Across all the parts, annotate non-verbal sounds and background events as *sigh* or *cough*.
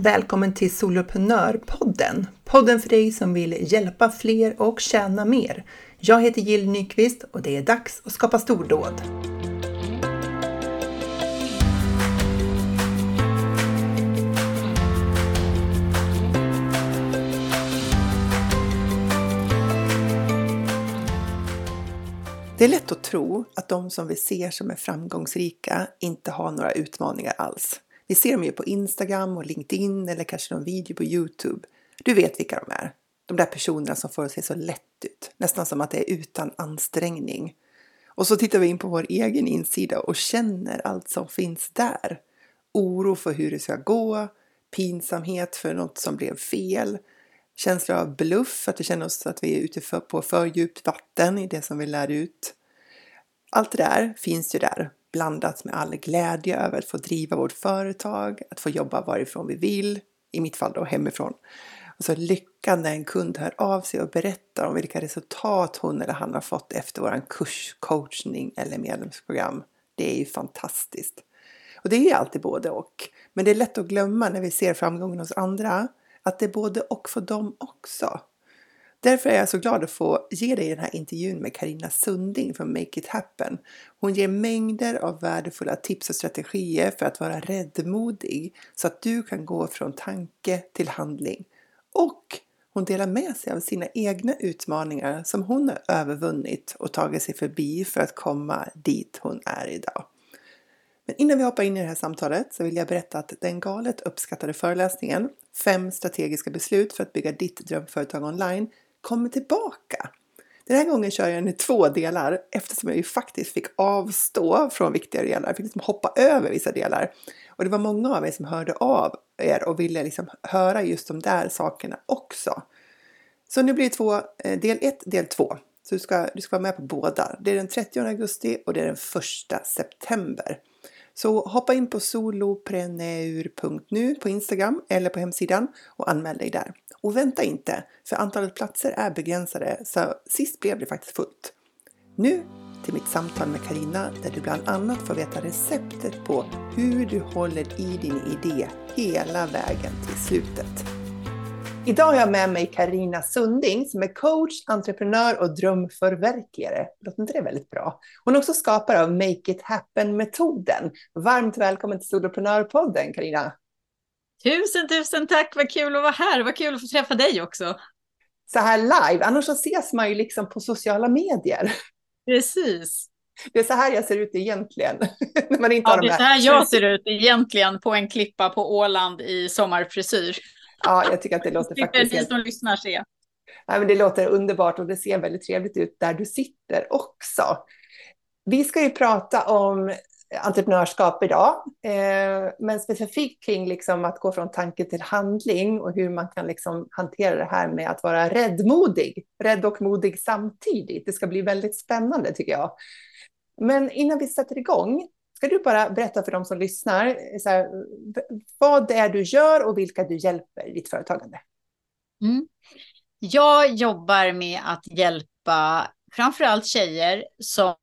Välkommen till Soloprenörpodden! Podden för dig som vill hjälpa fler och tjäna mer. Jag heter Jill Nyqvist och det är dags att skapa stordåd. Det är lätt att tro att de som vi ser som är framgångsrika inte har några utmaningar alls. Vi ser dem ju på Instagram och LinkedIn eller kanske någon video på Youtube. Du vet vilka de är. De där personerna som får det se så lätt ut, nästan som att det är utan ansträngning. Och så tittar vi in på vår egen insida och känner allt som finns där. Oro för hur det ska gå, pinsamhet för något som blev fel, känsla av bluff, att vi känner oss att vi är ute för, på för djupt vatten i det som vi lär ut. Allt det där finns ju där blandat med all glädje över att få driva vårt företag, att få jobba varifrån vi vill, i mitt fall då hemifrån. Och så lyckan när en kund hör av sig och berättar om vilka resultat hon eller han har fått efter våran kurs, coachning eller medlemsprogram. Det är ju fantastiskt. Och det är alltid både och. Men det är lätt att glömma när vi ser framgången hos andra att det är både och för dem också. Därför är jag så glad att få ge dig den här intervjun med Karina Sunding från Make It Happen. Hon ger mängder av värdefulla tips och strategier för att vara räddmodig så att du kan gå från tanke till handling. Och hon delar med sig av sina egna utmaningar som hon har övervunnit och tagit sig förbi för att komma dit hon är idag. Men innan vi hoppar in i det här samtalet så vill jag berätta att den galet uppskattade föreläsningen Fem strategiska beslut för att bygga ditt drömföretag online kommer tillbaka. Den här gången kör jag den i två delar eftersom jag ju faktiskt fick avstå från viktiga delar. Jag fick liksom hoppa över vissa delar. Och det var många av er som hörde av er och ville liksom höra just de där sakerna också. Så nu blir det två, eh, del 1, del 2. Så du ska, du ska vara med på båda. Det är den 30 augusti och det är den 1 september. Så hoppa in på solopreneur.nu på Instagram eller på hemsidan och anmäl dig där. Och vänta inte, för antalet platser är begränsade så sist blev det faktiskt fullt. Nu till mitt samtal med Karina där du bland annat får veta receptet på hur du håller i din idé hela vägen till slutet. Idag har jag med mig Karina Sunding som är coach, entreprenör och drömförverkligare. Låter inte det väldigt bra? Hon är också skapare av Make It Happen-metoden. Varmt välkommen till Soloprenörpodden, Karina. Tusen, tusen tack. Vad kul att vara här. Vad kul att få träffa dig också. Så här live. Annars så ses man ju liksom på sociala medier. Precis. Det är så här jag ser ut egentligen. *laughs* När man inte ja, har det är så här jag ser ut egentligen på en klippa på Åland i sommarfrisyr. Ja, jag tycker att det låter faktiskt... Det ni som lyssnar se. Ja, men det låter underbart och det ser väldigt trevligt ut där du sitter också. Vi ska ju prata om entreprenörskap idag, eh, men specifikt kring liksom att gå från tanke till handling och hur man kan liksom hantera det här med att vara räddmodig, rädd och modig samtidigt. Det ska bli väldigt spännande tycker jag. Men innan vi sätter igång, ska du bara berätta för de som lyssnar eh, här, vad det är du gör och vilka du hjälper i ditt företagande? Mm. Jag jobbar med att hjälpa framförallt tjejer som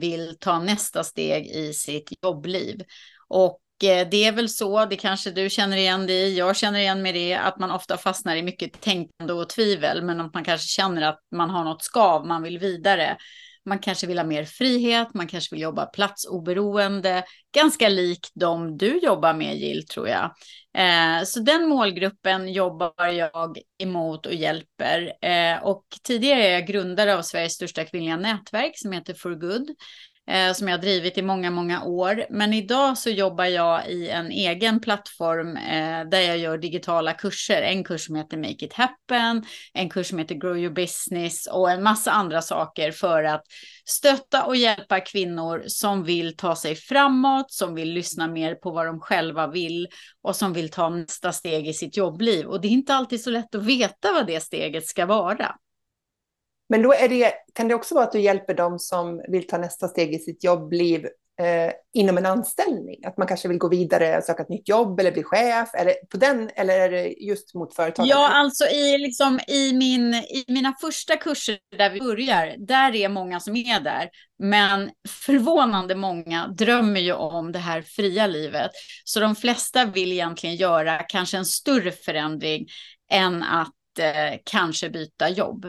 vill ta nästa steg i sitt jobbliv. Och eh, det är väl så, det kanske du känner igen dig i, jag känner igen mig det, att man ofta fastnar i mycket tänkande och tvivel, men att man kanske känner att man har något skav, man vill vidare. Man kanske vill ha mer frihet, man kanske vill jobba platsoberoende, ganska lik de du jobbar med Jill tror jag. Eh, så den målgruppen jobbar jag emot och hjälper. Eh, och tidigare är jag grundare av Sveriges största kvinnliga nätverk som heter For Good eh, som jag har drivit i många, många år. Men idag så jobbar jag i en egen plattform eh, där jag gör digitala kurser. En kurs som heter Make It Happen, en kurs som heter Grow Your Business och en massa andra saker för att stötta och hjälpa kvinnor som vill ta sig framåt, som vill lyssna mer på vad de själva vill och som vill ta nästa steg i sitt jobbliv. Och det är inte alltid så lätt att veta vad det steget ska vara. Men då är det, kan det också vara att du hjälper dem som vill ta nästa steg i sitt jobbliv eh, inom en anställning? Att man kanske vill gå vidare och söka ett nytt jobb eller bli chef? Eller, på den, eller är det just mot företagare? Ja, alltså i, liksom, i, min, i mina första kurser där vi börjar, där är många som är där. Men förvånande många drömmer ju om det här fria livet. Så de flesta vill egentligen göra kanske en större förändring än att eh, kanske byta jobb.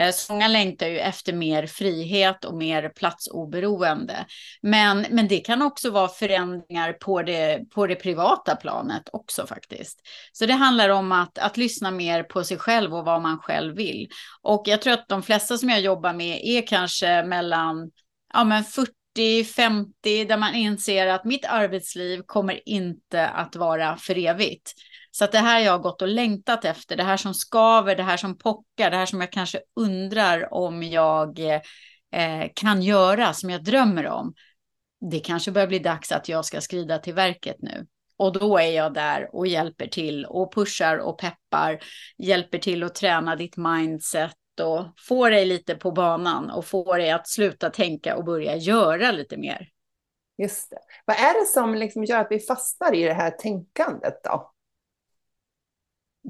Eh, så många längtar ju efter mer frihet och mer platsoberoende. Men, men det kan också vara förändringar på det, på det privata planet också faktiskt. Så det handlar om att, att lyssna mer på sig själv och vad man själv vill. Och jag tror att de flesta som jag jobbar med är kanske mellan ja, men 40 50 där man inser att mitt arbetsliv kommer inte att vara för evigt. Så att det här jag har gått och längtat efter, det här som skaver, det här som pockar, det här som jag kanske undrar om jag eh, kan göra, som jag drömmer om. Det kanske börjar bli dags att jag ska skrida till verket nu. Och då är jag där och hjälper till och pushar och peppar, hjälper till att träna ditt mindset och få dig lite på banan och få dig att sluta tänka och börja göra lite mer. Just det. Vad är det som liksom gör att vi fastnar i det här tänkandet då?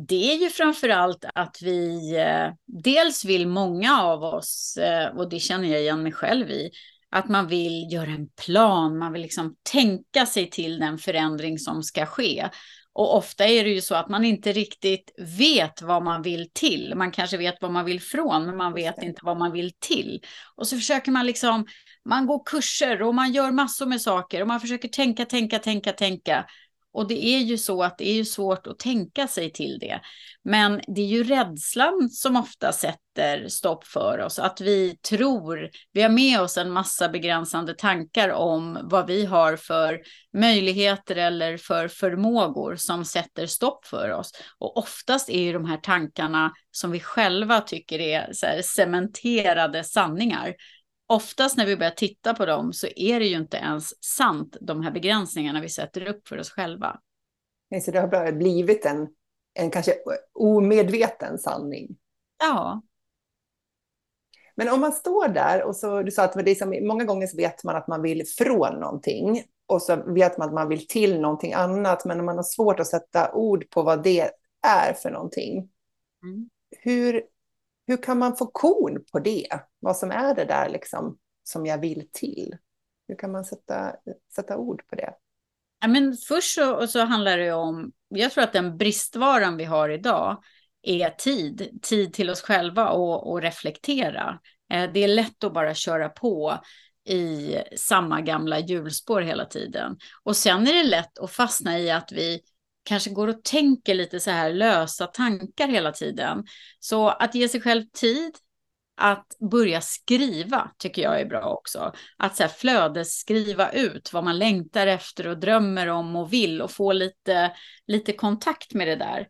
det är ju framför allt att vi, eh, dels vill många av oss, eh, och det känner jag igen mig själv i, att man vill göra en plan, man vill liksom tänka sig till den förändring som ska ske. Och ofta är det ju så att man inte riktigt vet vad man vill till. Man kanske vet vad man vill från, men man vet inte vad man vill till. Och så försöker man liksom, man går kurser och man gör massor med saker och man försöker tänka, tänka, tänka, tänka. Och det är ju så att det är ju svårt att tänka sig till det. Men det är ju rädslan som ofta sätter stopp för oss. Att vi tror, vi har med oss en massa begränsande tankar om vad vi har för möjligheter eller för förmågor som sätter stopp för oss. Och oftast är ju de här tankarna som vi själva tycker är så här cementerade sanningar oftast när vi börjar titta på dem så är det ju inte ens sant, de här begränsningarna vi sätter upp för oss själva. Så det har blivit en, en kanske omedveten sanning. Ja. Men om man står där och så, du sa att det är som, många gånger så vet man att man vill från någonting och så vet man att man vill till någonting annat, men man har svårt att sätta ord på vad det är för någonting. Mm. Hur, hur kan man få kon på det? Vad som är det där liksom som jag vill till? Hur kan man sätta, sätta ord på det? Ja, men först så, så handlar det om, jag tror att den bristvaran vi har idag är tid, tid till oss själva och, och reflektera. Eh, det är lätt att bara köra på i samma gamla hjulspår hela tiden. Och sen är det lätt att fastna i att vi kanske går och tänker lite så här lösa tankar hela tiden. Så att ge sig själv tid att börja skriva tycker jag är bra också. Att så här flödesskriva ut vad man längtar efter och drömmer om och vill och få lite, lite kontakt med det där.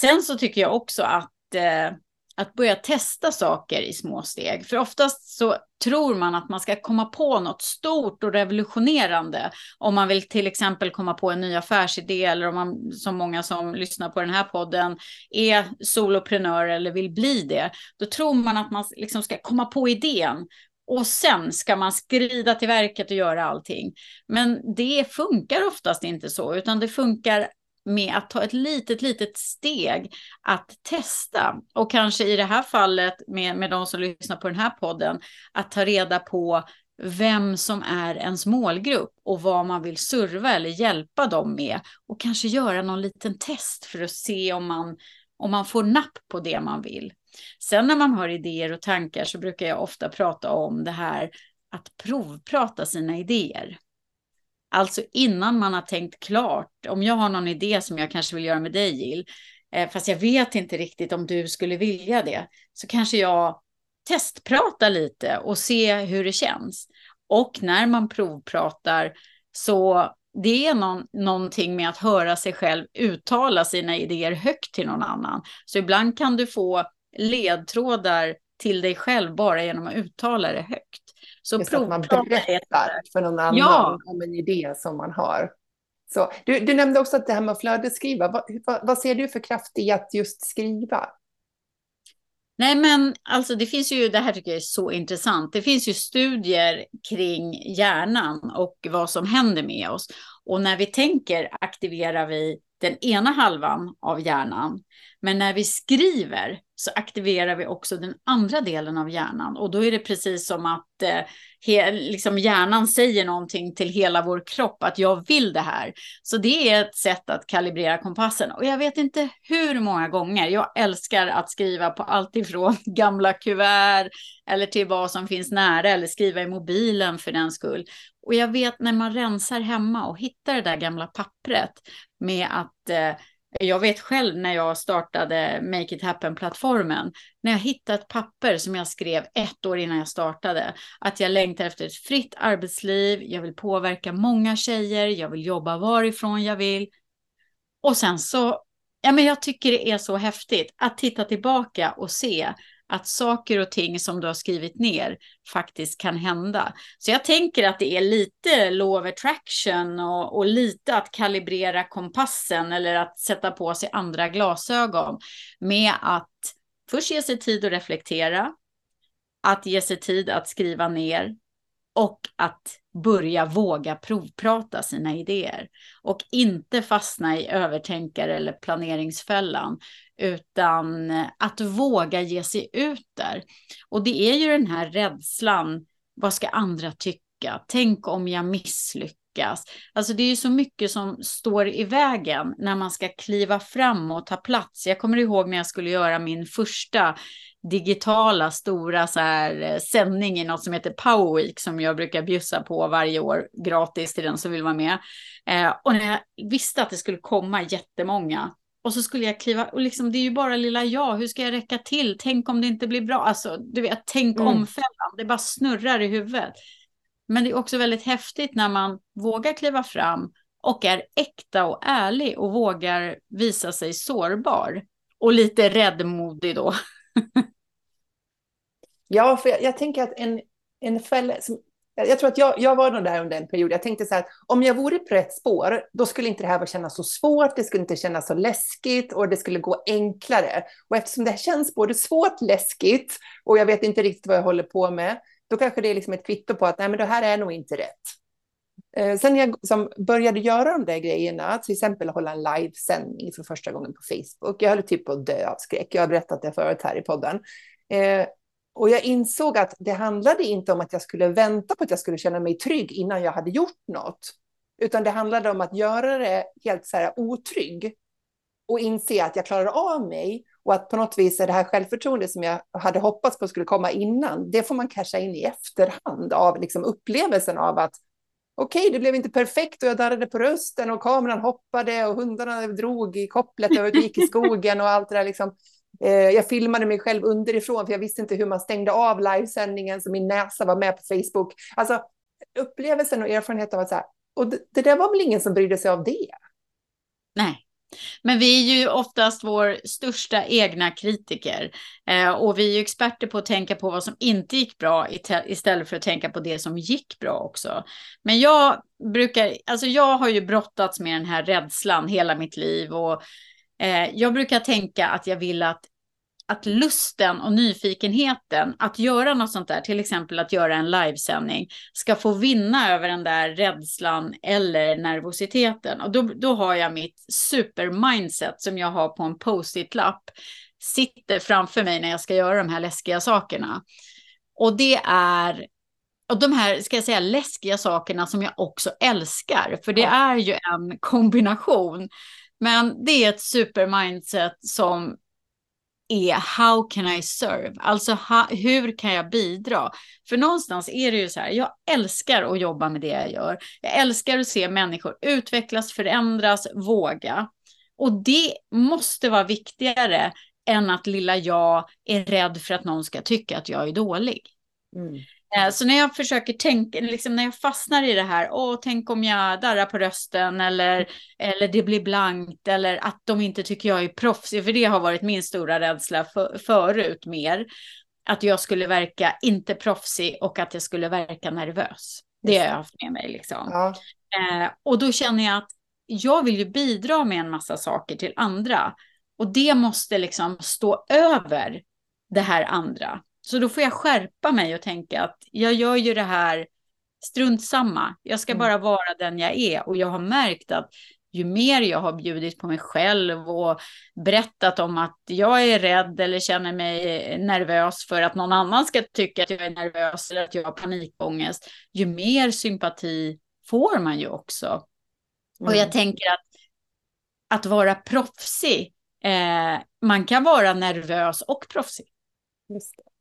Sen så tycker jag också att eh, att börja testa saker i små steg. För oftast så tror man att man ska komma på något stort och revolutionerande. Om man vill till exempel komma på en ny affärsidé eller om man, som många som lyssnar på den här podden, är soloprenör eller vill bli det. Då tror man att man liksom ska komma på idén och sen ska man skrida till verket och göra allting. Men det funkar oftast inte så, utan det funkar med att ta ett litet, litet steg att testa. Och kanske i det här fallet med, med de som lyssnar på den här podden, att ta reda på vem som är ens målgrupp och vad man vill serva eller hjälpa dem med. Och kanske göra någon liten test för att se om man, om man får napp på det man vill. Sen när man har idéer och tankar så brukar jag ofta prata om det här att provprata sina idéer. Alltså innan man har tänkt klart. Om jag har någon idé som jag kanske vill göra med dig Jill, eh, fast jag vet inte riktigt om du skulle vilja det, så kanske jag testpratar lite och se hur det känns. Och när man provpratar så det är någon, någonting med att höra sig själv uttala sina idéer högt till någon annan. Så ibland kan du få ledtrådar till dig själv bara genom att uttala det högt. Så Just att man berättar för någon annan ja. om en idé som man har. Så, du, du nämnde också att det här med att flödesskriva, vad, vad, vad ser du för kraft i att just skriva? Nej, men alltså det finns ju, det här tycker jag är så intressant. Det finns ju studier kring hjärnan och vad som händer med oss. Och när vi tänker aktiverar vi den ena halvan av hjärnan. Men när vi skriver så aktiverar vi också den andra delen av hjärnan. Och då är det precis som att eh, he, liksom hjärnan säger någonting till hela vår kropp, att jag vill det här. Så det är ett sätt att kalibrera kompassen. Och jag vet inte hur många gånger jag älskar att skriva på allt ifrån *laughs* gamla kuvert eller till vad som finns nära eller skriva i mobilen för den skull. Och jag vet när man rensar hemma och hittar det där gamla pappret med att eh, jag vet själv när jag startade Make It Happen-plattformen, när jag hittade ett papper som jag skrev ett år innan jag startade, att jag längtar efter ett fritt arbetsliv, jag vill påverka många tjejer, jag vill jobba varifrån jag vill. Och sen så, ja men jag tycker det är så häftigt att titta tillbaka och se att saker och ting som du har skrivit ner faktiskt kan hända. Så jag tänker att det är lite law of attraction och, och lite att kalibrera kompassen eller att sätta på sig andra glasögon med att först ge sig tid att reflektera, att ge sig tid att skriva ner och att börja våga provprata sina idéer och inte fastna i övertänkare eller planeringsfällan utan att våga ge sig ut där. Och det är ju den här rädslan, vad ska andra tycka? Tänk om jag misslyckas? Alltså det är ju så mycket som står i vägen när man ska kliva fram och ta plats. Jag kommer ihåg när jag skulle göra min första digitala stora så här, eh, sändning i något som heter Power Week som jag brukar bjussa på varje år gratis till den som vill vara med. Eh, och när jag visste att det skulle komma jättemånga och så skulle jag kliva, och liksom, det är ju bara lilla jag, hur ska jag räcka till? Tänk om det inte blir bra, alltså du vet, tänk mm. om-fällan, det bara snurrar i huvudet. Men det är också väldigt häftigt när man vågar kliva fram och är äkta och ärlig och vågar visa sig sårbar. Och lite räddmodig då. *laughs* ja, för jag, jag, tänker att en, en fälla, som jag tror att jag, jag var nog där under en period. Jag tänkte så här, om jag vore på rätt spår, då skulle inte det här kännas så svårt, det skulle inte kännas så läskigt och det skulle gå enklare. Och eftersom det känns både svårt, läskigt och jag vet inte riktigt vad jag håller på med, då kanske det är liksom ett kvitto på att nej, men det här är nog inte rätt. Eh, sen när jag som började göra de där grejerna, till exempel hålla en livesändning för första gången på Facebook, jag höll typ på att dö av skräck, jag har berättat det förut här i podden. Eh, och jag insåg att det handlade inte om att jag skulle vänta på att jag skulle känna mig trygg innan jag hade gjort något. Utan det handlade om att göra det helt så här otrygg. Och inse att jag klarar av mig. Och att på något vis är det här självförtroende som jag hade hoppats på skulle komma innan. Det får man casha in i efterhand av liksom upplevelsen av att okej, okay, det blev inte perfekt och jag darrade på rösten och kameran hoppade och hundarna drog i kopplet och gick i skogen och allt det där liksom. Eh, jag filmade mig själv underifrån för jag visste inte hur man stängde av livesändningen så min näsa var med på Facebook. Alltså upplevelsen och erfarenheten var så här, och det, det där var väl ingen som brydde sig av det. Nej. Men vi är ju oftast vår största egna kritiker. Eh, och vi är ju experter på att tänka på vad som inte gick bra istället för att tänka på det som gick bra också. Men jag brukar, alltså jag har ju brottats med den här rädslan hela mitt liv och Eh, jag brukar tänka att jag vill att, att lusten och nyfikenheten att göra något sånt där, till exempel att göra en livesändning, ska få vinna över den där rädslan eller nervositeten. Och då, då har jag mitt supermindset som jag har på en post-it-lapp, sitter framför mig när jag ska göra de här läskiga sakerna. Och det är och de här, ska jag säga, läskiga sakerna som jag också älskar. För det är ju en kombination. Men det är ett supermindset som är how can I serve? Alltså ha, hur kan jag bidra? För någonstans är det ju så här, jag älskar att jobba med det jag gör. Jag älskar att se människor utvecklas, förändras, våga. Och det måste vara viktigare än att lilla jag är rädd för att någon ska tycka att jag är dålig. Mm. Eh, så när jag försöker tänka, liksom när jag fastnar i det här, åh, tänk om jag darrar på rösten eller, eller det blir blankt eller att de inte tycker jag är proffsig, för det har varit min stora rädsla för, förut mer. Att jag skulle verka inte proffsig och att jag skulle verka nervös. Det har jag haft med mig liksom. Ja. Eh, och då känner jag att jag vill ju bidra med en massa saker till andra. Och det måste liksom stå över det här andra. Så då får jag skärpa mig och tänka att jag gör ju det här strunt samma. Jag ska mm. bara vara den jag är. Och jag har märkt att ju mer jag har bjudit på mig själv och berättat om att jag är rädd eller känner mig nervös för att någon annan ska tycka att jag är nervös eller att jag har panikångest, ju mer sympati får man ju också. Mm. Och jag mm. tänker att att vara proffsig, eh, man kan vara nervös och proffsig. Just det.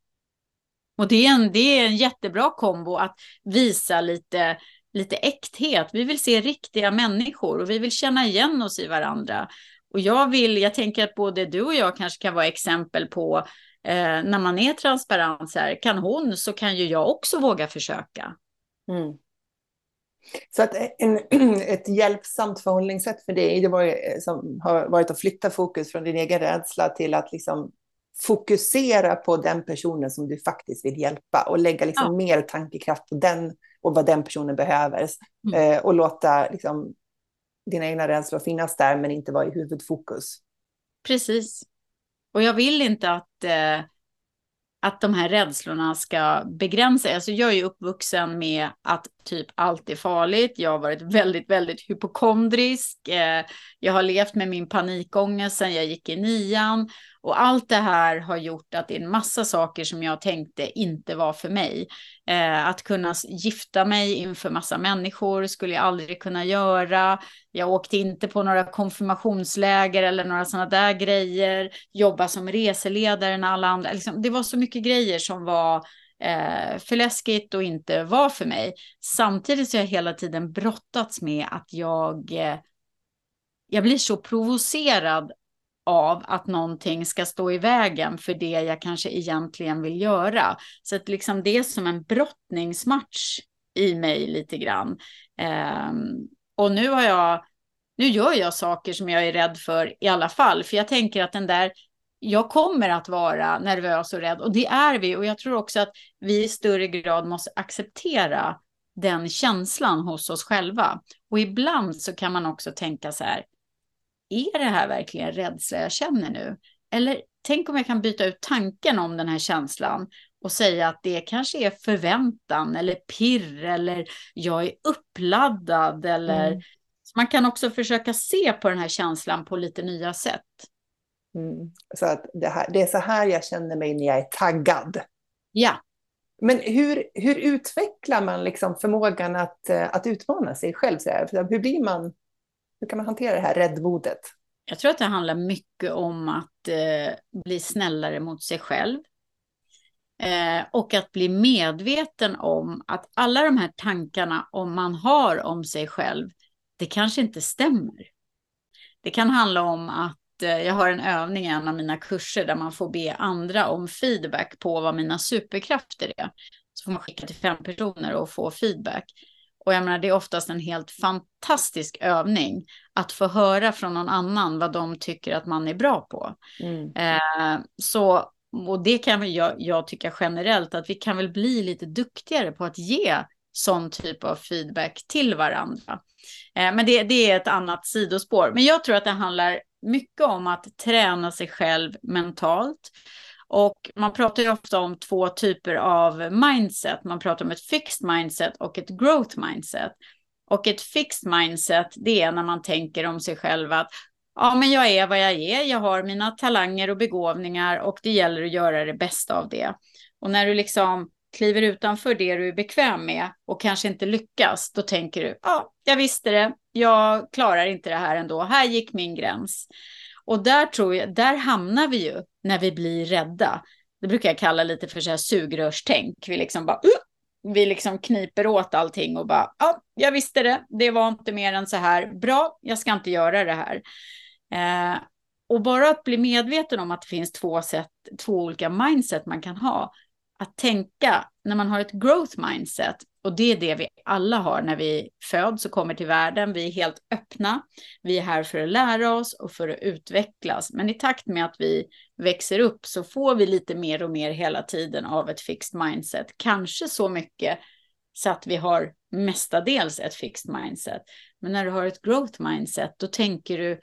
Och det är, en, det är en jättebra kombo att visa lite, lite äkthet. Vi vill se riktiga människor och vi vill känna igen oss i varandra. Och jag vill, jag tänker att både du och jag kanske kan vara exempel på eh, när man är transparent så här, kan hon så kan ju jag också våga försöka. Mm. Så att eh, en, *clears throat* ett hjälpsamt förhållningssätt för dig, det var, eh, som har varit att flytta fokus från din egen rädsla till att liksom fokusera på den personen som du faktiskt vill hjälpa och lägga liksom ja. mer tankekraft på den och vad den personen behöver. Mm. Eh, och låta liksom, dina egna rädslor finnas där men inte vara i huvudfokus. Precis. Och jag vill inte att, eh, att de här rädslorna ska begränsa. Alltså jag är ju uppvuxen med att typ allt är farligt. Jag har varit väldigt, väldigt hypokondrisk. Eh, jag har levt med min panikångest sedan jag gick i nian. Och allt det här har gjort att det är en massa saker som jag tänkte inte var för mig. Eh, att kunna gifta mig inför massa människor skulle jag aldrig kunna göra. Jag åkte inte på några konfirmationsläger eller några sådana där grejer. Jobba som reseledare när alla andra. Liksom, det var så mycket grejer som var eh, för läskigt och inte var för mig. Samtidigt så har jag hela tiden brottats med att jag eh, jag blir så provocerad av att någonting ska stå i vägen för det jag kanske egentligen vill göra. Så att liksom det är som en brottningsmatch i mig lite grann. Eh, och nu har jag, nu gör jag saker som jag är rädd för i alla fall, för jag tänker att den där jag kommer att vara nervös och rädd och det är vi och jag tror också att vi i större grad måste acceptera den känslan hos oss själva. Och ibland så kan man också tänka så här, är det här verkligen rädsla jag känner nu? Eller tänk om jag kan byta ut tanken om den här känslan och säga att det kanske är förväntan eller pirr eller jag är uppladdad eller mm. man kan också försöka se på den här känslan på lite nya sätt. Mm. Så att det, här, det är så här jag känner mig när jag är taggad. Ja. Men hur, hur utvecklar man liksom förmågan att, eh, att utmana sig själv? Så här? Hur blir man hur kan man hantera det här räddmodet? Jag tror att det handlar mycket om att eh, bli snällare mot sig själv. Eh, och att bli medveten om att alla de här tankarna om man har om sig själv, det kanske inte stämmer. Det kan handla om att jag har en övning i en av mina kurser där man får be andra om feedback på vad mina superkrafter är. Så får man skicka till fem personer och få feedback. Och jag menar, det är oftast en helt fantastisk övning att få höra från någon annan vad de tycker att man är bra på. Mm. Eh, så, och det kan jag, jag tycka generellt att vi kan väl bli lite duktigare på att ge sån typ av feedback till varandra. Eh, men det, det är ett annat sidospår. Men jag tror att det handlar mycket om att träna sig själv mentalt. Och man pratar ju ofta om två typer av mindset. Man pratar om ett fixed mindset och ett growth mindset. Och ett fixed mindset, det är när man tänker om sig själv att ja, men jag är vad jag är. Jag har mina talanger och begåvningar och det gäller att göra det bästa av det. Och när du liksom kliver utanför det du är bekväm med och kanske inte lyckas, då tänker du, ja, jag visste det, jag klarar inte det här ändå, här gick min gräns. Och där tror jag, där hamnar vi ju när vi blir rädda. Det brukar jag kalla lite för så här sugrörstänk. Vi liksom bara, uh, vi liksom kniper åt allting och bara, ja, jag visste det. Det var inte mer än så här. Bra, jag ska inte göra det här. Eh, och bara att bli medveten om att det finns två sätt, två olika mindset man kan ha. Att tänka när man har ett growth mindset, och det är det vi alla har när vi föds och kommer till världen. Vi är helt öppna. Vi är här för att lära oss och för att utvecklas. Men i takt med att vi växer upp så får vi lite mer och mer hela tiden av ett fixed mindset. Kanske så mycket så att vi har mestadels ett fixed mindset. Men när du har ett growth mindset, då tänker du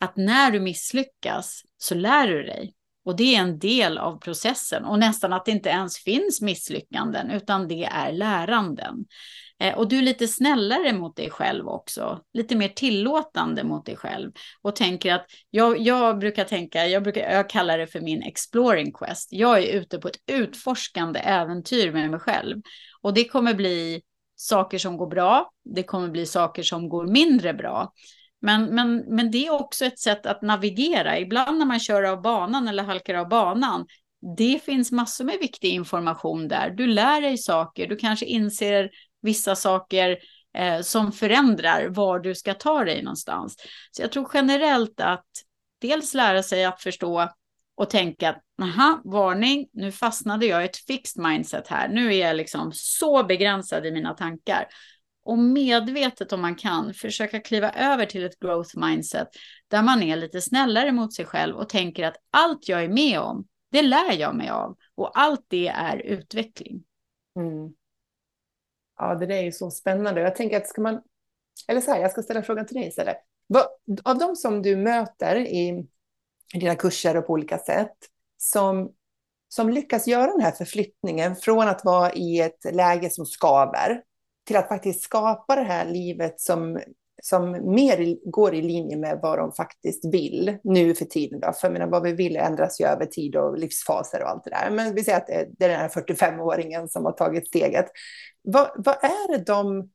att när du misslyckas så lär du dig. Och det är en del av processen och nästan att det inte ens finns misslyckanden utan det är läranden. Eh, och du är lite snällare mot dig själv också, lite mer tillåtande mot dig själv och tänker att jag, jag brukar tänka, jag, brukar, jag kallar det för min exploring quest. Jag är ute på ett utforskande äventyr med mig själv och det kommer bli saker som går bra. Det kommer bli saker som går mindre bra. Men, men, men det är också ett sätt att navigera. Ibland när man kör av banan eller halkar av banan, det finns massor med viktig information där. Du lär dig saker, du kanske inser vissa saker eh, som förändrar var du ska ta dig någonstans. Så jag tror generellt att dels lära sig att förstå och tänka att aha, varning, nu fastnade jag i ett fixed mindset här. Nu är jag liksom så begränsad i mina tankar och medvetet om man kan försöka kliva över till ett growth mindset där man är lite snällare mot sig själv och tänker att allt jag är med om, det lär jag mig av och allt det är utveckling. Mm. Ja, det där är ju så spännande. Jag tänker att ska man, eller så här, jag ska ställa frågan till dig istället. Av de som du möter i dina kurser och på olika sätt, som, som lyckas göra den här förflyttningen från att vara i ett läge som skaver till att faktiskt skapa det här livet som, som mer går i linje med vad de faktiskt vill nu för tiden. Då. För jag menar, vad vi vill ändras ju över tid och livsfaser och allt det där. Men vi säger att det är den här 45-åringen som har tagit steget. Vad, vad, är det de,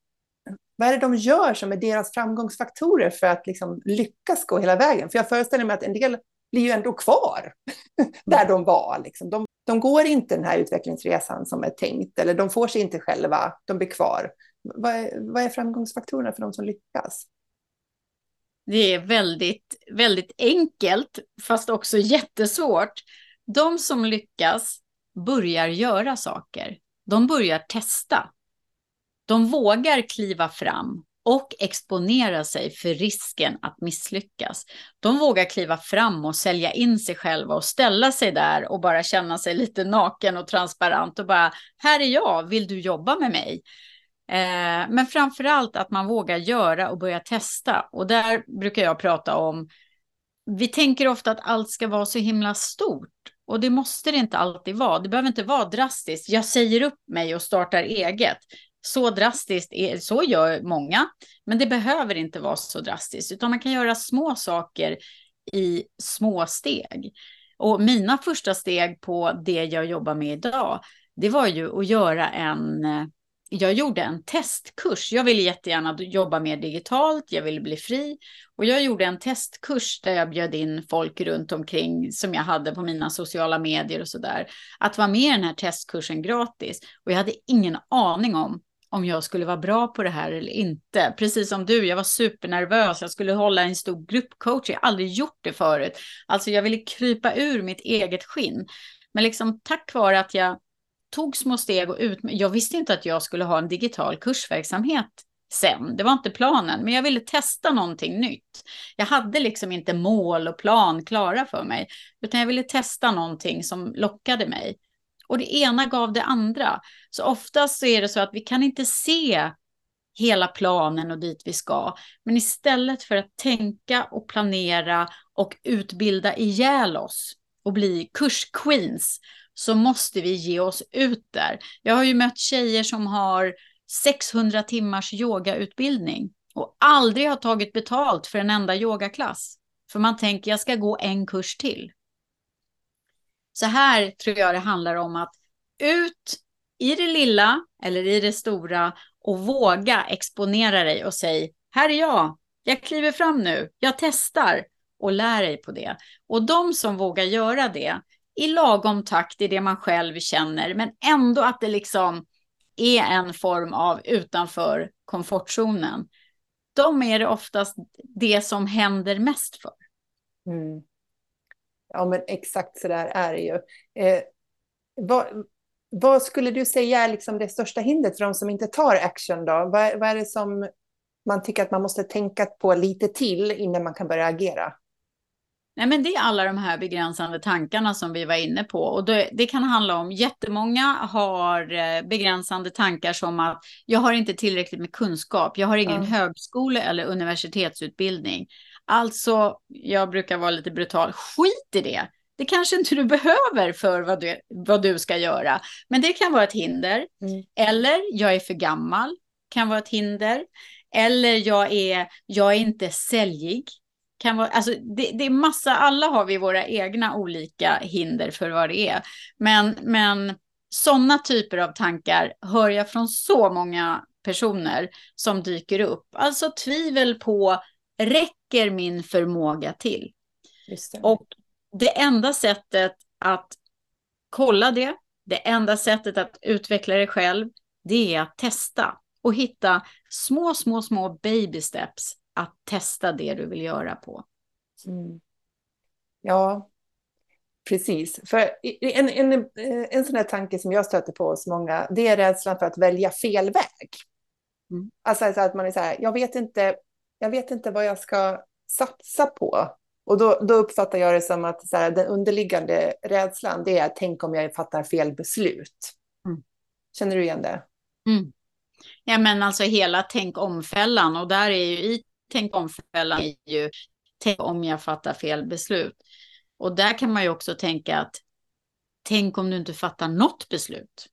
vad är det de gör som är deras framgångsfaktorer för att liksom lyckas gå hela vägen? För jag föreställer mig att en del blir ju ändå kvar *laughs* där de var. Liksom. De, de går inte den här utvecklingsresan som är tänkt, eller de får sig inte själva, de blir kvar. Vad är, vad är framgångsfaktorerna för de som lyckas? Det är väldigt, väldigt enkelt, fast också jättesvårt. De som lyckas börjar göra saker. De börjar testa. De vågar kliva fram och exponera sig för risken att misslyckas. De vågar kliva fram och sälja in sig själva och ställa sig där och bara känna sig lite naken och transparent och bara här är jag, vill du jobba med mig? Eh, men framför allt att man vågar göra och börja testa och där brukar jag prata om vi tänker ofta att allt ska vara så himla stort och det måste det inte alltid vara. Det behöver inte vara drastiskt. Jag säger upp mig och startar eget så drastiskt, är, så gör många, men det behöver inte vara så drastiskt, utan man kan göra små saker i små steg. Och mina första steg på det jag jobbar med idag, det var ju att göra en eh, jag gjorde en testkurs. Jag ville jättegärna jobba mer digitalt, jag ville bli fri. Och jag gjorde en testkurs där jag bjöd in folk runt omkring som jag hade på mina sociala medier och sådär. Att vara med i den här testkursen gratis. Och jag hade ingen aning om om jag skulle vara bra på det här eller inte. Precis som du, jag var supernervös. Jag skulle hålla en stor gruppcoach. Jag har aldrig gjort det förut. Alltså jag ville krypa ur mitt eget skinn. Men liksom tack vare att jag tog små steg och ut. Jag visste inte att jag skulle ha en digital kursverksamhet sen. Det var inte planen, men jag ville testa någonting nytt. Jag hade liksom inte mål och plan klara för mig, utan jag ville testa någonting som lockade mig. Och det ena gav det andra. Så oftast så är det så att vi kan inte se hela planen och dit vi ska. Men istället för att tänka och planera och utbilda ihjäl oss och bli kursqueens så måste vi ge oss ut där. Jag har ju mött tjejer som har 600 timmars yogautbildning och aldrig har tagit betalt för en enda yogaklass. För man tänker jag ska gå en kurs till. Så här tror jag det handlar om att ut i det lilla eller i det stora och våga exponera dig och säg här är jag, jag kliver fram nu, jag testar och lär dig på det. Och de som vågar göra det i lagom takt i det man själv känner, men ändå att det liksom är en form av utanför komfortzonen. De är det oftast det som händer mest för. Mm. Ja, men exakt så där är det ju. Eh, vad, vad, skulle du säga är liksom det största hindret för de som inte tar action? Då? Vad, vad är det som man tycker att man måste tänka på lite till innan man kan börja agera? Nej, men det är alla de här begränsande tankarna som vi var inne på. Och det, det, kan handla om, jättemånga har eh, begränsande tankar som att jag har inte tillräckligt med kunskap, jag har ingen mm. högskole eller universitetsutbildning. Alltså, jag brukar vara lite brutal, skit i det. Det kanske inte du *laughs* behöver för vad du, vad du ska göra. Men det kan vara ett hinder. Mm. Eller jag är för gammal, kan vara ett hinder. Eller jag är, jag är inte säljig. Kan vara, alltså det, det är massa, alla har vi våra egna olika hinder för vad det är. Men, men sådana typer av tankar hör jag från så många personer som dyker upp. Alltså tvivel på, räcker min förmåga till? Det. Och det enda sättet att kolla det, det enda sättet att utveckla det själv, det är att testa och hitta små, små, små baby steps att testa det du vill göra på. Mm. Ja, precis. För en, en, en sån här tanke som jag stöter på hos många, det är rädslan för att välja fel väg. Mm. Alltså att man är så här, jag vet inte, jag vet inte vad jag ska satsa på. Och då, då uppfattar jag det som att så här, den underliggande rädslan, det är tänk om jag fattar fel beslut. Mm. Känner du igen det? Mm. Ja, men alltså hela tänk om-fällan och där är ju i tänk om-fällan är ju tänk om jag fattar fel beslut. Och där kan man ju också tänka att tänk om du inte fattar något beslut.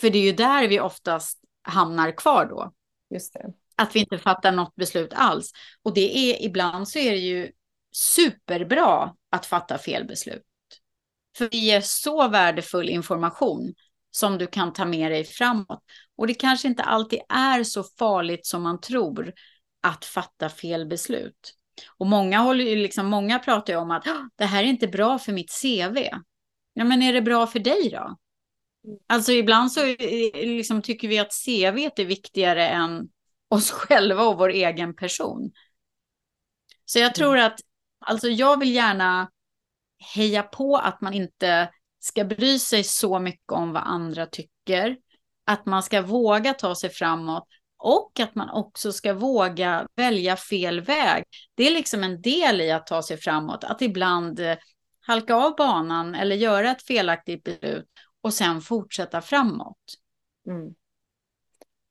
För det är ju där vi oftast hamnar kvar då. Just det. Att vi inte fattar något beslut alls. Och det är ibland så är det ju superbra att fatta fel beslut. För det ger så värdefull information som du kan ta med dig framåt. Och det kanske inte alltid är så farligt som man tror att fatta fel beslut. Och många, håller ju liksom, många pratar ju om att det här är inte bra för mitt CV. Ja, men är det bra för dig då? Alltså ibland så liksom, tycker vi att CV är viktigare än oss *laughs* själva och vår egen person. Så jag tror att, alltså jag vill gärna heja på att man inte ska bry sig så mycket om vad andra tycker. Att man ska våga ta sig framåt och att man också ska våga välja fel väg. Det är liksom en del i att ta sig framåt, att ibland eh, halka av banan eller göra ett felaktigt beslut och sen fortsätta framåt. Mm.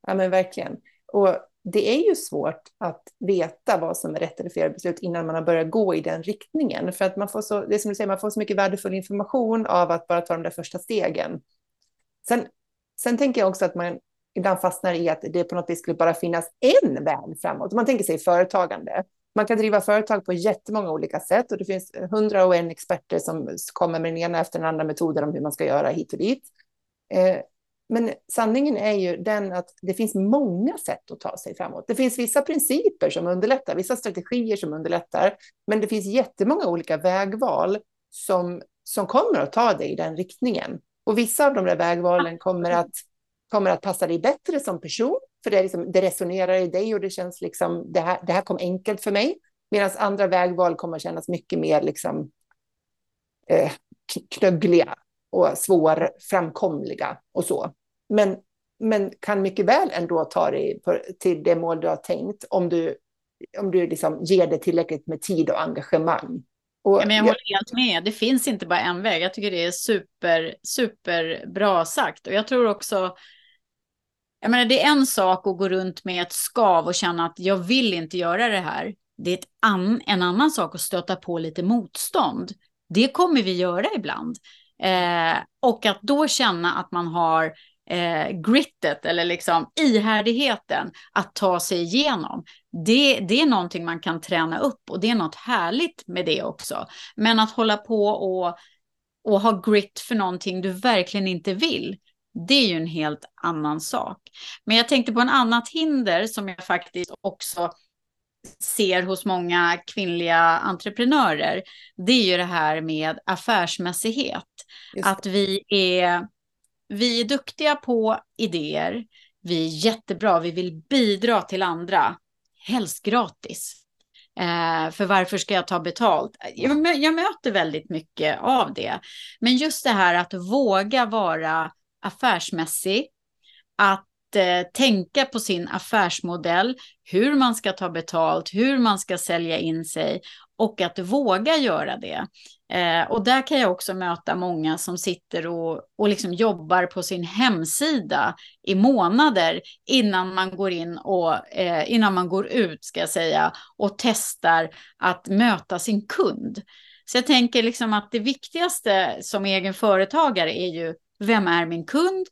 Ja men verkligen. Och det är ju svårt att veta vad som är rätt eller fel beslut innan man har börjat gå i den riktningen. För att man får så, det är som du säger, man får så mycket värdefull information av att bara ta de där första stegen. Sen, sen tänker jag också att man ibland fastnar i att det på något vis skulle bara finnas en väg framåt. Man tänker sig företagande. Man kan driva företag på jättemånga olika sätt och det finns hundra och en experter som kommer med den ena efter den andra metoden om hur man ska göra hit och dit. Eh, men sanningen är ju den att det finns många sätt att ta sig framåt. Det finns vissa principer som underlättar, vissa strategier som underlättar, men det finns jättemånga olika vägval som, som kommer att ta dig i den riktningen. Och vissa av de där vägvalen kommer att, kommer att passa dig bättre som person, för det, liksom, det resonerar i dig och det känns liksom, det här, det här kom enkelt för mig. Medan andra vägval kommer att kännas mycket mer liksom, eh, knöggliga och svårframkomliga och så. Men, men kan mycket väl ändå ta dig på, till det mål du har tänkt om du, om du liksom ger det tillräckligt med tid och engagemang. Och ja, men jag håller helt med. Det finns inte bara en väg. Jag tycker det är super, super bra sagt. Och jag tror också, jag menar, det är en sak att gå runt med ett skav och känna att jag vill inte göra det här. Det är an, en annan sak att stöta på lite motstånd. Det kommer vi göra ibland. Eh, och att då känna att man har eh, grittet eller liksom ihärdigheten att ta sig igenom. Det, det är någonting man kan träna upp och det är något härligt med det också. Men att hålla på och, och ha grit för någonting du verkligen inte vill, det är ju en helt annan sak. Men jag tänkte på en annat hinder som jag faktiskt också ser hos många kvinnliga entreprenörer. Det är ju det här med affärsmässighet. Att vi är vi är duktiga på idéer. Vi är jättebra. Vi vill bidra till andra. Helst gratis. Eh, för varför ska jag ta betalt? Jag, jag möter väldigt mycket av det. Men just det här att våga vara affärsmässig. Att eh, tänka på sin affärsmodell, hur man ska ta betalt, hur man ska sälja in sig och att våga göra det. Eh, och där kan jag också möta många som sitter och, och liksom jobbar på sin hemsida i månader innan man går in och eh, innan man går ut ska jag säga och testar att möta sin kund. Så jag tänker liksom att det viktigaste som egen företagare är ju vem är min kund?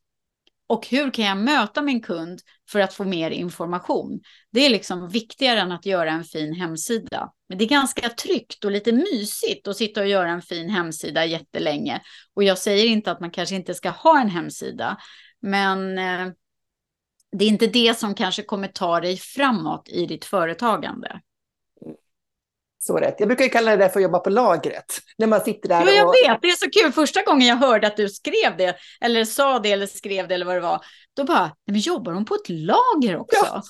Och hur kan jag möta min kund för att få mer information? Det är liksom viktigare än att göra en fin hemsida. Men det är ganska tryggt och lite mysigt att sitta och göra en fin hemsida jättelänge. Och jag säger inte att man kanske inte ska ha en hemsida, men eh, det är inte det som kanske kommer ta dig framåt i ditt företagande. Så rätt. Jag brukar kalla det där för att jobba på lagret. När man sitter där. Ja, jag och... vet. Det är så kul. Första gången jag hörde att du skrev det, eller sa det, eller skrev det, eller vad det var, då bara, men jobbar hon på ett lager också? Ja.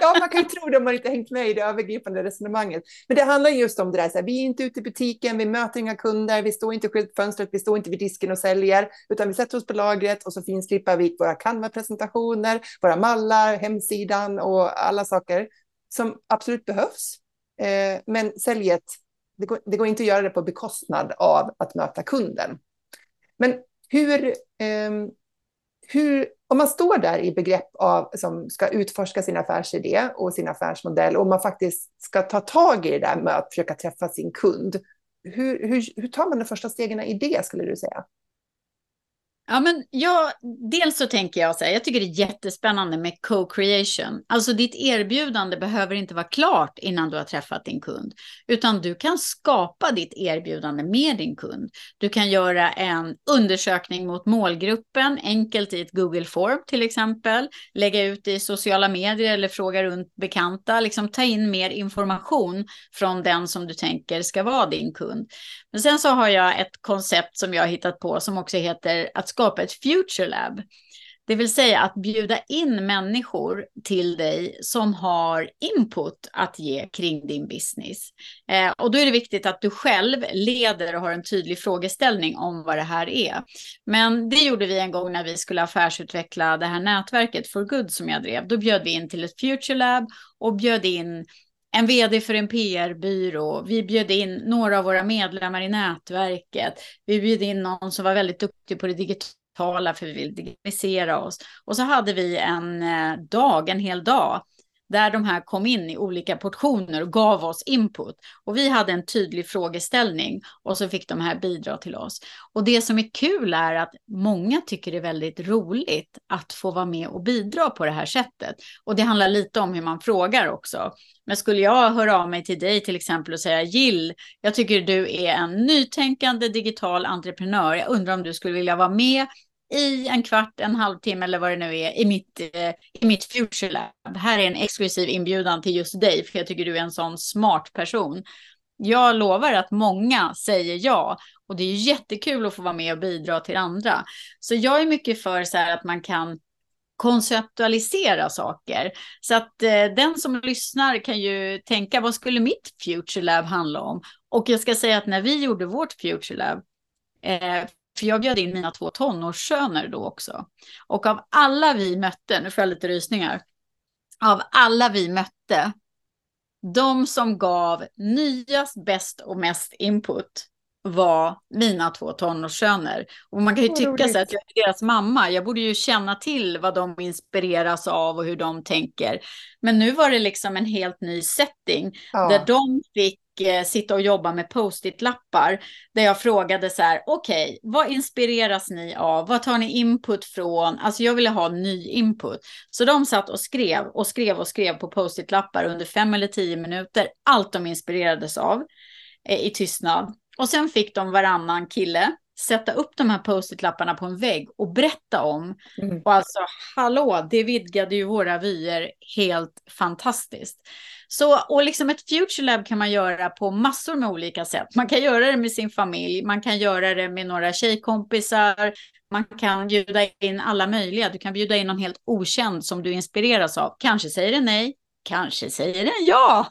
ja, man kan ju tro det om man inte hängt med i det övergripande resonemanget. Men det handlar just om det där, så här, vi är inte ute i butiken, vi möter inga kunder, vi står inte i skyltfönstret, vi står inte vid disken och säljer, utan vi sätter oss på lagret och så finslipar vi våra Canva-presentationer, våra mallar, hemsidan och alla saker som absolut behövs. Eh, men säljet, det går, det går, inte att göra det på bekostnad av att möta kunden. Men hur, ehm, hur, om man står där i begrepp av, som ska utforska sin affärsidé och sin affärsmodell och man faktiskt ska ta tag i det där med att försöka träffa sin kund, hur, hur, hur tar man de första stegen i det skulle du säga? Ja, men jag, dels så tänker jag så här, jag tycker det är jättespännande med co-creation. Alltså ditt erbjudande behöver inte vara klart innan du har träffat din kund, utan du kan skapa ditt erbjudande med din kund. Du kan göra en undersökning mot målgruppen, enkelt i ett Google Form till exempel, lägga ut i sociala medier eller fråga runt bekanta, liksom ta in mer information från den som du tänker ska vara din kund. Men sen så har jag ett koncept som jag har hittat på som också heter att skapa ett future lab. Det vill säga att bjuda in människor till dig som har input att ge kring din business. Eh, och då är det viktigt att du själv leder och har en tydlig frågeställning om vad det här är. Men det gjorde vi en gång när vi skulle affärsutveckla det här nätverket for good som jag drev. Då bjöd vi in till ett future lab och bjöd in en vd för en PR-byrå. Vi bjöd in några av våra medlemmar i nätverket. Vi bjöd in någon som var väldigt duktig på det digitala för vi vill digitalisera oss. Och så hade vi en eh, dag, en hel dag, där de här kom in i olika portioner och gav oss input. Och vi hade en tydlig frågeställning och så fick de här bidra till oss. Och det som är kul är att många tycker det är väldigt roligt att få vara med och bidra på det här sättet. Och det handlar lite om hur man frågar också. Men skulle jag höra av mig till dig till exempel och säga Jill, jag tycker du är en nytänkande digital entreprenör. Jag undrar om du skulle vilja vara med i en kvart, en halvtimme eller vad det nu är i mitt, eh, i mitt Future Lab. Här är en exklusiv inbjudan till just dig, för jag tycker du är en sån smart person. Jag lovar att många säger ja och det är jättekul att få vara med och bidra till andra. Så jag är mycket för så här att man kan konceptualisera saker. Så att eh, den som lyssnar kan ju tänka vad skulle mitt Future Lab handla om? Och jag ska säga att när vi gjorde vårt Future Lab, eh, för jag bjöd in mina två tonårssöner då också. Och av alla vi mötte, nu får jag lite rysningar, av alla vi mötte, de som gav nyast, bäst och mest input var mina två tonårssöner. Och man kan ju oh, tycka så att jag är deras mamma. Jag borde ju känna till vad de inspireras av och hur de tänker. Men nu var det liksom en helt ny setting ja. där de fick eh, sitta och jobba med post-it-lappar där jag frågade så här, okej, okay, vad inspireras ni av? Vad tar ni input från? Alltså jag ville ha ny input. Så de satt och skrev och skrev och skrev på post-it-lappar under fem eller tio minuter, allt de inspirerades av eh, i tystnad. Och sen fick de varannan kille sätta upp de här post-it-lapparna på en vägg och berätta om. Mm. Och alltså, hallå, det vidgade ju våra vyer helt fantastiskt. Så, och liksom ett Future Lab kan man göra på massor med olika sätt. Man kan göra det med sin familj, man kan göra det med några tjejkompisar, man kan bjuda in alla möjliga. Du kan bjuda in någon helt okänd som du inspireras av. Kanske säger den nej, kanske säger den ja.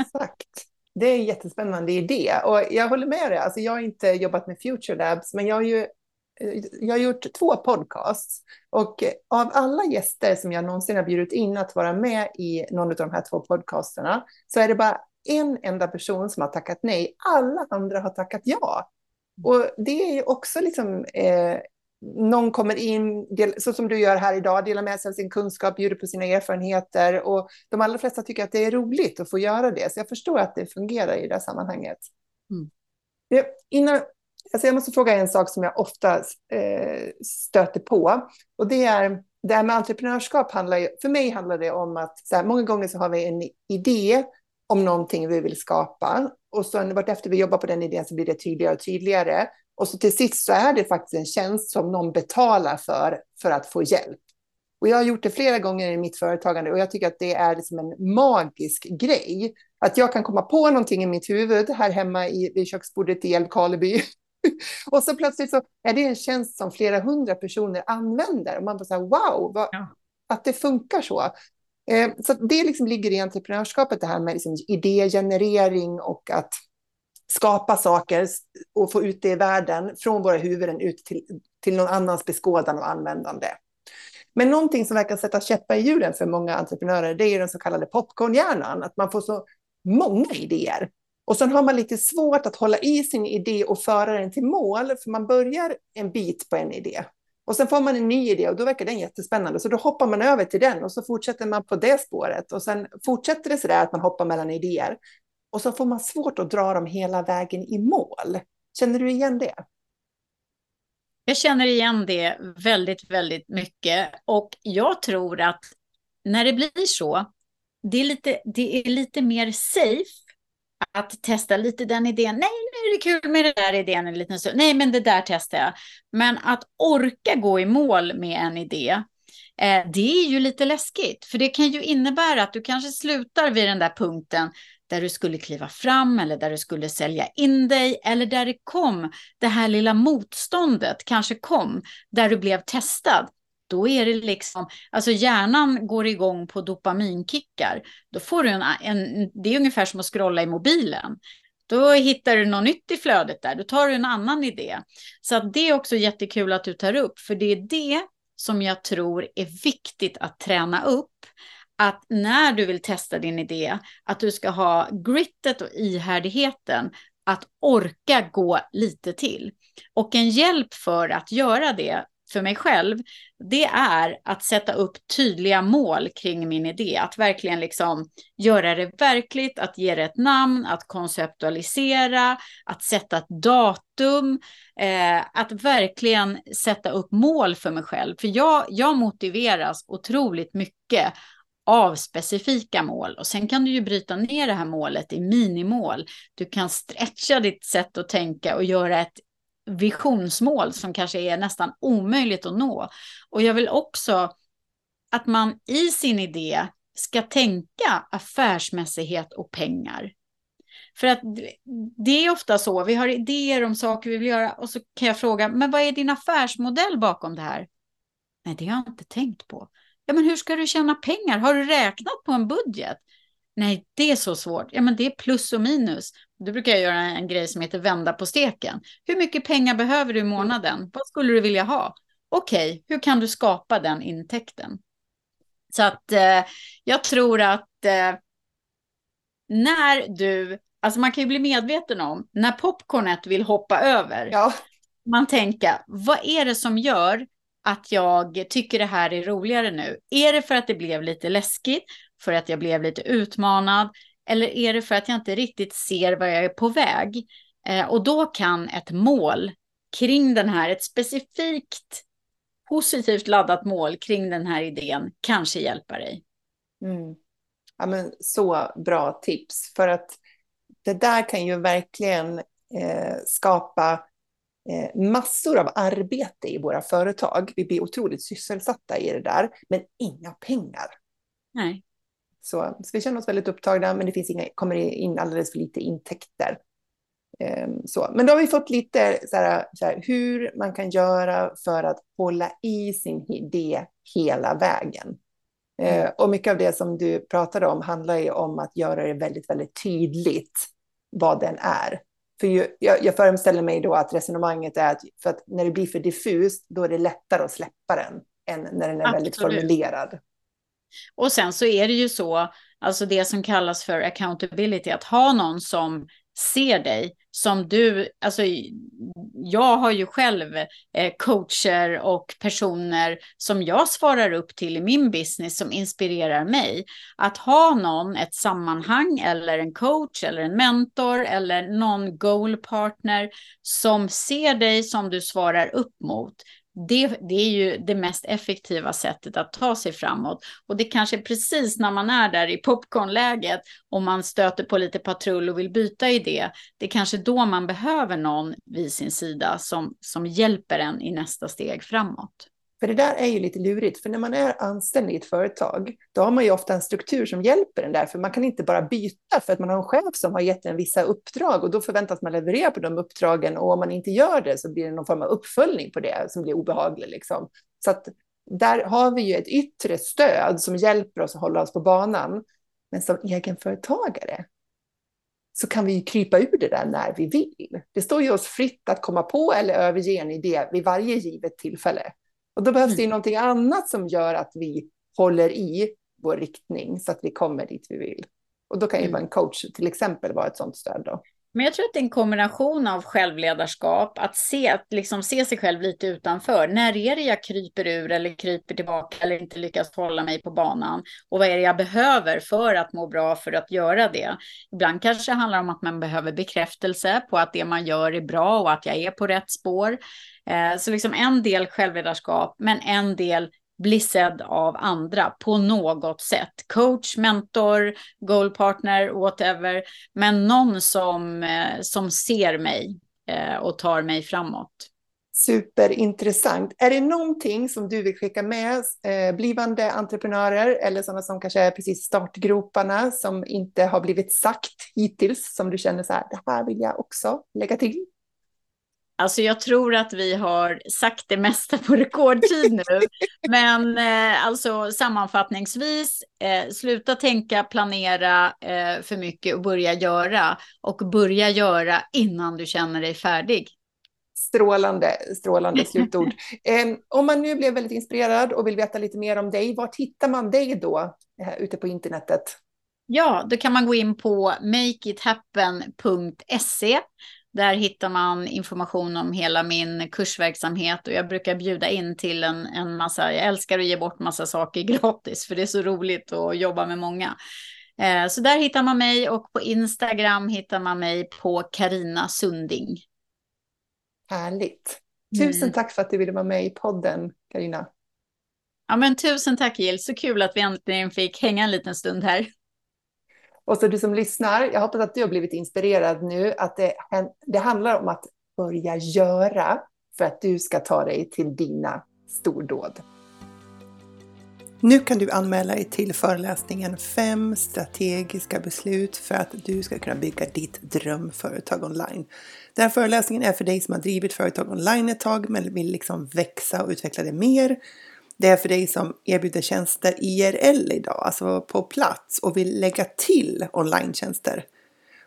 Exakt. Det är en jättespännande idé och jag håller med dig. Alltså jag har inte jobbat med Future Labs, men jag har ju jag har gjort två podcasts och av alla gäster som jag någonsin har bjudit in att vara med i någon av de här två podcasterna så är det bara en enda person som har tackat nej. Alla andra har tackat ja. Och det är också liksom eh, någon kommer in, så som du gör här idag, delar med sig av sin kunskap, bjuder på sina erfarenheter och de allra flesta tycker att det är roligt att få göra det. Så jag förstår att det fungerar i det här sammanhanget. Mm. innan, alltså jag måste fråga en sak som jag ofta eh, stöter på. Och det är, det här med entreprenörskap handlar ju, för mig handlar det om att så här, många gånger så har vi en idé om någonting vi vill skapa. Och sen vartefter vi jobbar på den idén så blir det tydligare och tydligare. Och så till sist så är det faktiskt en tjänst som någon betalar för, för att få hjälp. Och jag har gjort det flera gånger i mitt företagande och jag tycker att det är liksom en magisk grej. Att jag kan komma på någonting i mitt huvud här hemma i, vid köksbordet i Älvkarleby. *laughs* och så plötsligt så är det en tjänst som flera hundra personer använder. Och man bara så här, wow, vad, ja. att det funkar så. Eh, så det liksom ligger i entreprenörskapet, det här med liksom idégenerering och att skapa saker och få ut det i världen från våra huvuden ut till, till någon annans beskådan och användande. Men någonting som verkar sätta käppar i hjulen för många entreprenörer, det är den så kallade popcornhjärnan, att man får så många idéer. Och sen har man lite svårt att hålla i sin idé och föra den till mål, för man börjar en bit på en idé. Och sen får man en ny idé och då verkar den jättespännande, så då hoppar man över till den och så fortsätter man på det spåret. Och sen fortsätter det så där att man hoppar mellan idéer. Och så får man svårt att dra dem hela vägen i mål. Känner du igen det? Jag känner igen det väldigt, väldigt mycket. Och jag tror att när det blir så, det är lite, det är lite mer safe att testa lite den idén. Nej, nu är det kul med den där idén en liten stund. Nej, men det där testar jag. Men att orka gå i mål med en idé, eh, det är ju lite läskigt. För det kan ju innebära att du kanske slutar vid den där punkten där du skulle kliva fram eller där du skulle sälja in dig eller där det kom, det här lilla motståndet kanske kom, där du blev testad. Då är det liksom, alltså hjärnan går igång på dopaminkickar. Då får du en, en det är ungefär som att scrolla i mobilen. Då hittar du något nytt i flödet där, då tar du en annan idé. Så att det är också jättekul att du tar upp, för det är det som jag tror är viktigt att träna upp att när du vill testa din idé, att du ska ha grittet och ihärdigheten att orka gå lite till. Och en hjälp för att göra det för mig själv, det är att sätta upp tydliga mål kring min idé. Att verkligen liksom göra det verkligt, att ge det ett namn, att konceptualisera, att sätta ett datum, eh, att verkligen sätta upp mål för mig själv. För jag, jag motiveras otroligt mycket av specifika mål. Och sen kan du ju bryta ner det här målet i minimål. Du kan stretcha ditt sätt att tänka och göra ett visionsmål som kanske är nästan omöjligt att nå. Och jag vill också att man i sin idé ska tänka affärsmässighet och pengar. För att det är ofta så, vi har idéer om saker vi vill göra och så kan jag fråga, men vad är din affärsmodell bakom det här? Nej, det har jag inte tänkt på. Ja, men hur ska du tjäna pengar? Har du räknat på en budget? Nej, det är så svårt. Ja, men det är plus och minus. Då brukar jag göra en grej som heter vända på steken. Hur mycket pengar behöver du i månaden? Vad skulle du vilja ha? Okej, okay, hur kan du skapa den intäkten? Så att eh, jag tror att eh, när du, alltså man kan ju bli medveten om, när popcornet vill hoppa över, ja. man tänker, vad är det som gör att jag tycker det här är roligare nu? Är det för att det blev lite läskigt, för att jag blev lite utmanad, eller är det för att jag inte riktigt ser var jag är på väg? Eh, och då kan ett mål kring den här, ett specifikt positivt laddat mål kring den här idén kanske hjälpa dig. Mm. Ja, men så bra tips, för att det där kan ju verkligen eh, skapa Eh, massor av arbete i våra företag. Vi blir otroligt sysselsatta i det där, men inga pengar. Nej. Så, så vi känner oss väldigt upptagna, men det finns inga, kommer in alldeles för lite intäkter. Um, så. Men då har vi fått lite så här, så här, hur man kan göra för att hålla i sin idé hela vägen. Mm. Uh, och mycket av det som du pratade om handlar ju om att göra det väldigt, väldigt tydligt vad den är. För ju, jag, jag föreställer mig då att resonemanget är att, för att när det blir för diffust, då är det lättare att släppa den än när den är Absolut. väldigt formulerad. Och sen så är det ju så, alltså det som kallas för accountability, att ha någon som ser dig, som du, alltså jag har ju själv eh, coacher och personer som jag svarar upp till i min business som inspirerar mig. Att ha någon, ett sammanhang eller en coach eller en mentor eller någon goal partner som ser dig som du svarar upp mot det, det, är ju det mest effektiva sättet att ta sig framåt. Och det kanske är precis när man är där i popcornläget och man stöter på lite patrull och vill byta idé. Det är kanske då man behöver någon vid sin sida som, som hjälper en i nästa steg framåt. För det där är ju lite lurigt, för när man är anställd i ett företag, då har man ju ofta en struktur som hjälper en där, för man kan inte bara byta för att man har en chef som har gett en vissa uppdrag och då förväntas man leverera på de uppdragen och om man inte gör det så blir det någon form av uppföljning på det som blir obehaglig. Liksom. Så att där har vi ju ett yttre stöd som hjälper oss att hålla oss på banan. Men som egenföretagare så kan vi ju krypa ur det där när vi vill. Det står ju oss fritt att komma på eller överge en idé vid varje givet tillfälle. Och då behövs det ju mm. någonting annat som gör att vi håller i vår riktning så att vi kommer dit vi vill. Och då kan ju mm. en coach till exempel vara ett sådant stöd. Då. Men jag tror att det är en kombination av självledarskap, att se, att liksom se sig själv lite utanför. När är det jag kryper ur eller kryper tillbaka eller inte lyckas hålla mig på banan? Och vad är det jag behöver för att må bra för att göra det? Ibland kanske det handlar om att man behöver bekräftelse på att det man gör är bra och att jag är på rätt spår. Eh, så liksom en del självledarskap, men en del bli sedd av andra på något sätt. Coach, mentor, goalpartner, whatever. Men någon som, eh, som ser mig eh, och tar mig framåt. Superintressant. Är det någonting som du vill skicka med eh, blivande entreprenörer eller sådana som kanske är precis startgroparna som inte har blivit sagt hittills som du känner så här, det här vill jag också lägga till? Alltså jag tror att vi har sagt det mesta på rekordtid nu. *laughs* Men eh, alltså sammanfattningsvis, eh, sluta tänka, planera eh, för mycket och börja göra. Och börja göra innan du känner dig färdig. Strålande, strålande *laughs* slutord. om man nu blev väldigt inspirerad och vill veta lite mer om dig, var hittar man dig då eh, ute på internetet? Ja, då kan man gå in på makeithappen.se där hittar man information om hela min kursverksamhet och jag brukar bjuda in till en, en massa, jag älskar att ge bort massa saker *laughs* gratis för det är så roligt att jobba med många. Eh, så där hittar man mig och på Instagram hittar man mig på Karina Sunding. Härligt. Tusen mm. tack för att du ville vara med i podden, Karina. Ja, men tusen tack Jill, så kul att vi äntligen fick hänga en liten stund här. Och så du som lyssnar, jag hoppas att du har blivit inspirerad nu, att det, det handlar om att börja göra för att du ska ta dig till dina stordåd. Nu kan du anmäla dig till föreläsningen 5 strategiska beslut för att du ska kunna bygga ditt drömföretag online. Den här föreläsningen är för dig som har drivit företag online ett tag men vill liksom växa och utveckla det mer det är för dig som erbjuder tjänster IRL idag, alltså på plats och vill lägga till online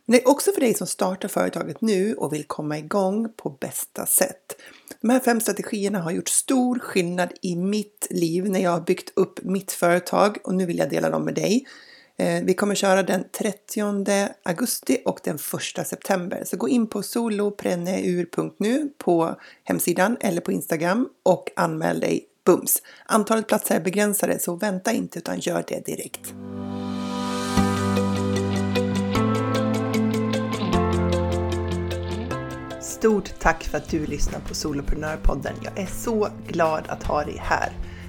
Men det är också för dig som startar företaget nu och vill komma igång på bästa sätt. De här fem strategierna har gjort stor skillnad i mitt liv när jag har byggt upp mitt företag och nu vill jag dela dem med dig. Eh, vi kommer köra den 30 augusti och den 1 september. Så gå in på solopreneur.nu på hemsidan eller på Instagram och anmäl dig Bums! Antalet platser är begränsade så vänta inte utan gör det direkt. Stort tack för att du lyssnar på Soloprenörpodden. Jag är så glad att ha dig här.